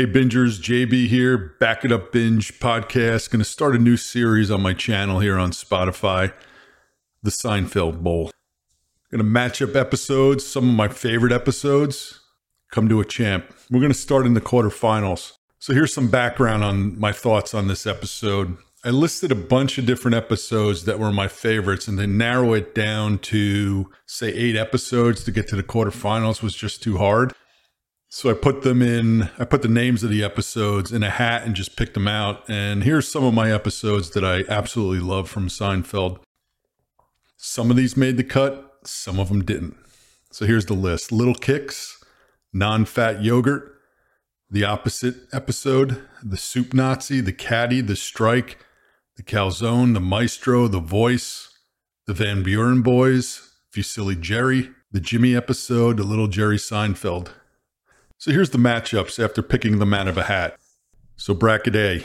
Hey, bingers, JB here, Back It Up Binge podcast. Going to start a new series on my channel here on Spotify, The Seinfeld Bowl. Going to match up episodes, some of my favorite episodes. Come to a champ. We're going to start in the quarterfinals. So here's some background on my thoughts on this episode. I listed a bunch of different episodes that were my favorites, and to narrow it down to, say, eight episodes to get to the quarterfinals was just too hard. So I put them in, I put the names of the episodes in a hat and just picked them out. And here's some of my episodes that I absolutely love from Seinfeld. Some of these made the cut, some of them didn't. So here's the list Little Kicks, Non Fat Yogurt, The Opposite Episode, The Soup Nazi, The Caddy, The Strike, The Calzone, The Maestro, The Voice, The Van Buren Boys, Fusilli Jerry, The Jimmy Episode, The Little Jerry Seinfeld. So here's the matchups after picking them out of a hat. So bracket A,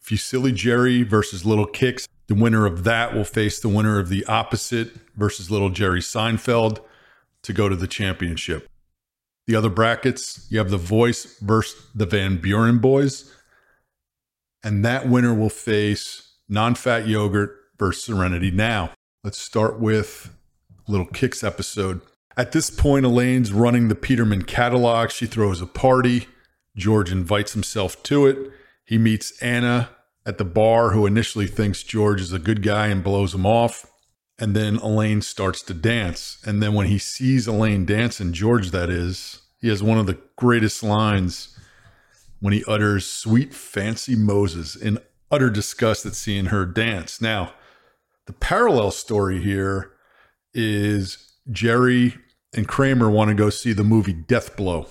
Fusilli Jerry versus Little Kicks. The winner of that will face the winner of the opposite versus Little Jerry Seinfeld to go to the championship. The other brackets, you have The Voice versus the Van Buren Boys. And that winner will face Non Fat Yogurt versus Serenity Now. Let's start with Little Kicks episode. At this point, Elaine's running the Peterman catalog. She throws a party. George invites himself to it. He meets Anna at the bar, who initially thinks George is a good guy and blows him off. And then Elaine starts to dance. And then when he sees Elaine dancing, George, that is, he has one of the greatest lines when he utters, Sweet fancy Moses, in utter disgust at seeing her dance. Now, the parallel story here is Jerry and Kramer want to go see the movie Death Blow.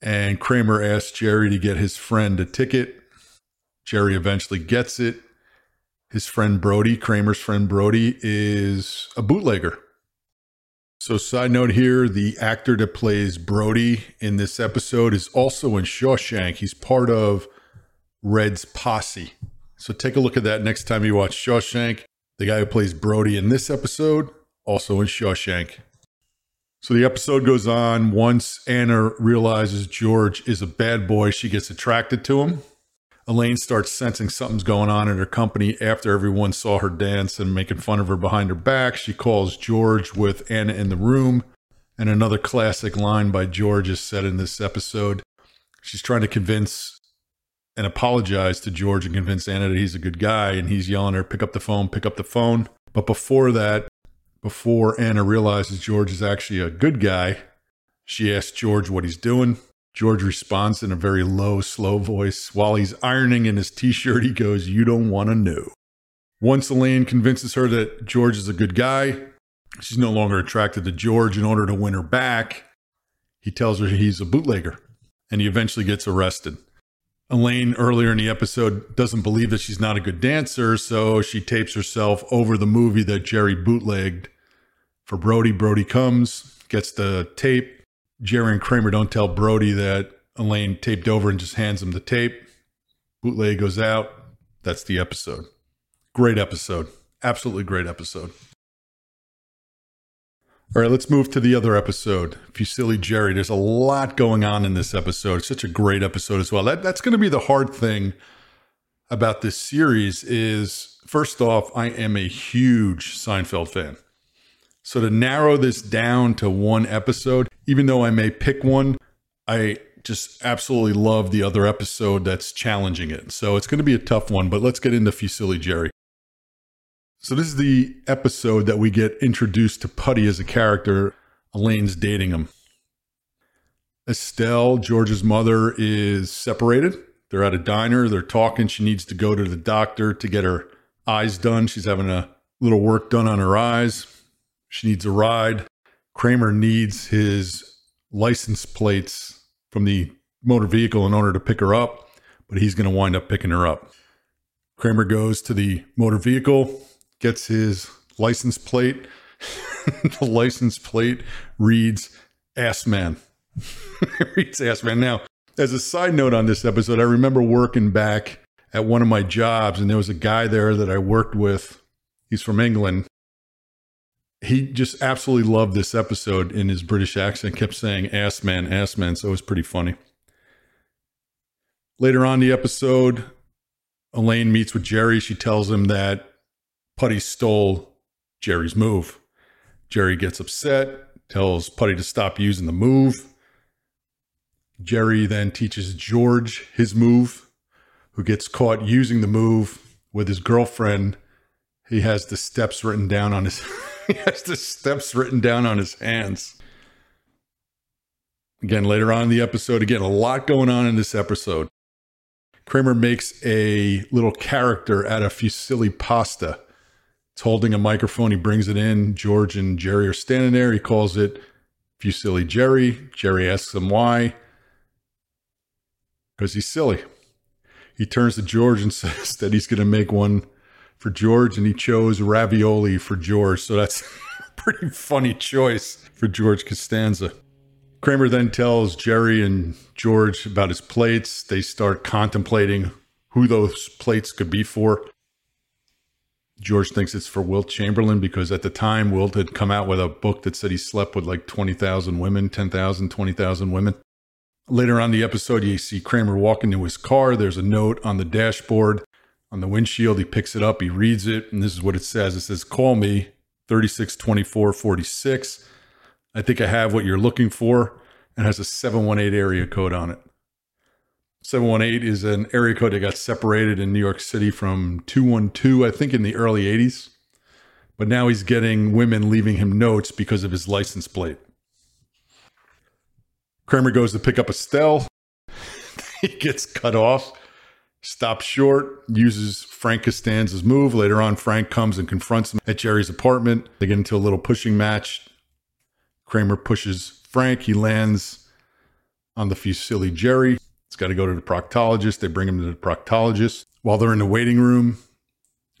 And Kramer asks Jerry to get his friend a ticket. Jerry eventually gets it. His friend Brody, Kramer's friend Brody, is a bootlegger. So, side note here the actor that plays Brody in this episode is also in Shawshank. He's part of Red's posse. So, take a look at that next time you watch Shawshank. The guy who plays Brody in this episode, also in Shawshank. So the episode goes on. Once Anna realizes George is a bad boy, she gets attracted to him. Elaine starts sensing something's going on in her company after everyone saw her dance and making fun of her behind her back. She calls George with Anna in the room. And another classic line by George is said in this episode. She's trying to convince and apologize to George and convince Anna that he's a good guy. And he's yelling at her, pick up the phone, pick up the phone. But before that, before Anna realizes George is actually a good guy, she asks George what he's doing. George responds in a very low, slow voice. While he's ironing in his t shirt, he goes, You don't want to know. Once Elaine convinces her that George is a good guy, she's no longer attracted to George. In order to win her back, he tells her he's a bootlegger and he eventually gets arrested. Elaine, earlier in the episode, doesn't believe that she's not a good dancer, so she tapes herself over the movie that Jerry bootlegged for Brody. Brody comes, gets the tape. Jerry and Kramer don't tell Brody that Elaine taped over and just hands him the tape. Bootleg goes out. That's the episode. Great episode. Absolutely great episode. All right, let's move to the other episode. Fusilli Jerry. There's a lot going on in this episode. It's such a great episode as well. That, that's going to be the hard thing about this series is first off, I am a huge Seinfeld fan. So to narrow this down to one episode, even though I may pick one, I just absolutely love the other episode that's challenging it. So it's going to be a tough one, but let's get into Fusilli Jerry. So this is the episode that we get introduced to Puddy as a character. Elaine's dating him. Estelle, George's mother, is separated. They're at a diner. They're talking. She needs to go to the doctor to get her eyes done. She's having a little work done on her eyes. She needs a ride. Kramer needs his license plates from the motor vehicle in order to pick her up, but he's going to wind up picking her up. Kramer goes to the motor vehicle gets his license plate. the license plate reads Ass Man. reads Ass Man. Now, as a side note on this episode, I remember working back at one of my jobs, and there was a guy there that I worked with. He's from England. He just absolutely loved this episode in his British accent, kept saying ass man, ass man. So it was pretty funny. Later on the episode, Elaine meets with Jerry. She tells him that Puddy stole Jerry's move. Jerry gets upset, tells Puddy to stop using the move. Jerry then teaches George his move, who gets caught using the move with his girlfriend. He has the steps written down on his he has the steps written down on his hands. Again, later on in the episode, again, a lot going on in this episode. Kramer makes a little character out of fusilli pasta. It's holding a microphone. He brings it in. George and Jerry are standing there. He calls it Fusilli Jerry. Jerry asks him why. Because he's silly. He turns to George and says that he's going to make one for George, and he chose ravioli for George. So that's a pretty funny choice for George Costanza. Kramer then tells Jerry and George about his plates. They start contemplating who those plates could be for. George thinks it's for Wilt Chamberlain because at the time Wilt had come out with a book that said he slept with like 20,000 women, 10,000, 20,000 women. Later on the episode, you see Kramer walk into his car. There's a note on the dashboard, on the windshield. He picks it up, he reads it, and this is what it says. It says, Call me 362446. I think I have what you're looking for and has a 718 area code on it. 718 is an area code that got separated in New York City from 212, I think, in the early 80s. But now he's getting women leaving him notes because of his license plate. Kramer goes to pick up Estelle. he gets cut off, stops short, uses Frank Costanza's move. Later on, Frank comes and confronts him at Jerry's apartment. They get into a little pushing match. Kramer pushes Frank. He lands on the Fusilli Jerry. He's got to go to the proctologist. They bring him to the proctologist. While they're in the waiting room,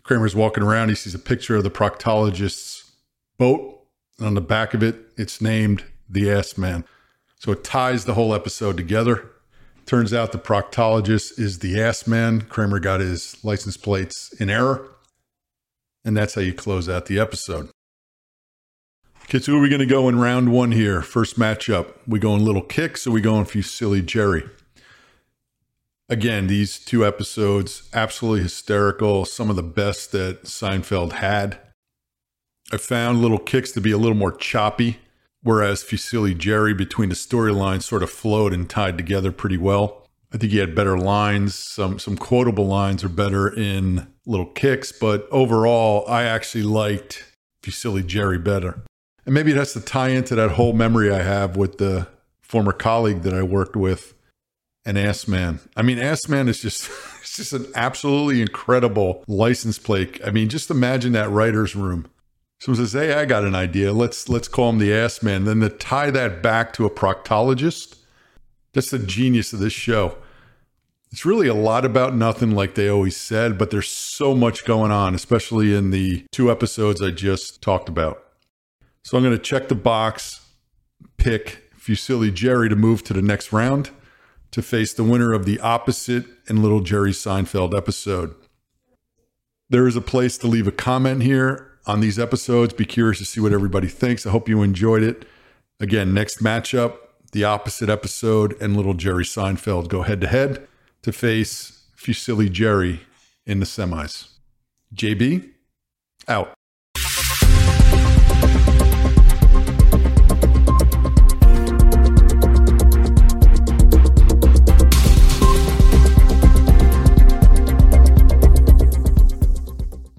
Kramer's walking around. He sees a picture of the proctologist's boat. And on the back of it, it's named the Ass Man. So it ties the whole episode together. Turns out the proctologist is the Ass Man. Kramer got his license plates in error. And that's how you close out the episode. So who are we going to go in round one here? First matchup. We going little kicks or we going silly Jerry? Again, these two episodes, absolutely hysterical. Some of the best that Seinfeld had. I found little kicks to be a little more choppy, whereas Fusilli Jerry between the storylines sort of flowed and tied together pretty well. I think he had better lines. Some some quotable lines are better in little kicks, but overall, I actually liked Fusilli Jerry better. And maybe that's to tie into that whole memory I have with the former colleague that I worked with, an Ass Man. I mean, Ass Man is just it's just an absolutely incredible license plate. I mean, just imagine that writer's room. Someone says, "Hey, I got an idea. Let's let's call him the Ass Man." Then to tie that back to a proctologist, that's the genius of this show. It's really a lot about nothing, like they always said, but there's so much going on, especially in the two episodes I just talked about. So I'm going to check the box, pick Fusilli Jerry to move to the next round to face the winner of the opposite and Little Jerry Seinfeld episode. There is a place to leave a comment here on these episodes. Be curious to see what everybody thinks. I hope you enjoyed it. Again, next matchup, the opposite episode, and Little Jerry Seinfeld go head to head to face Fusilli Jerry in the semis. JB, out.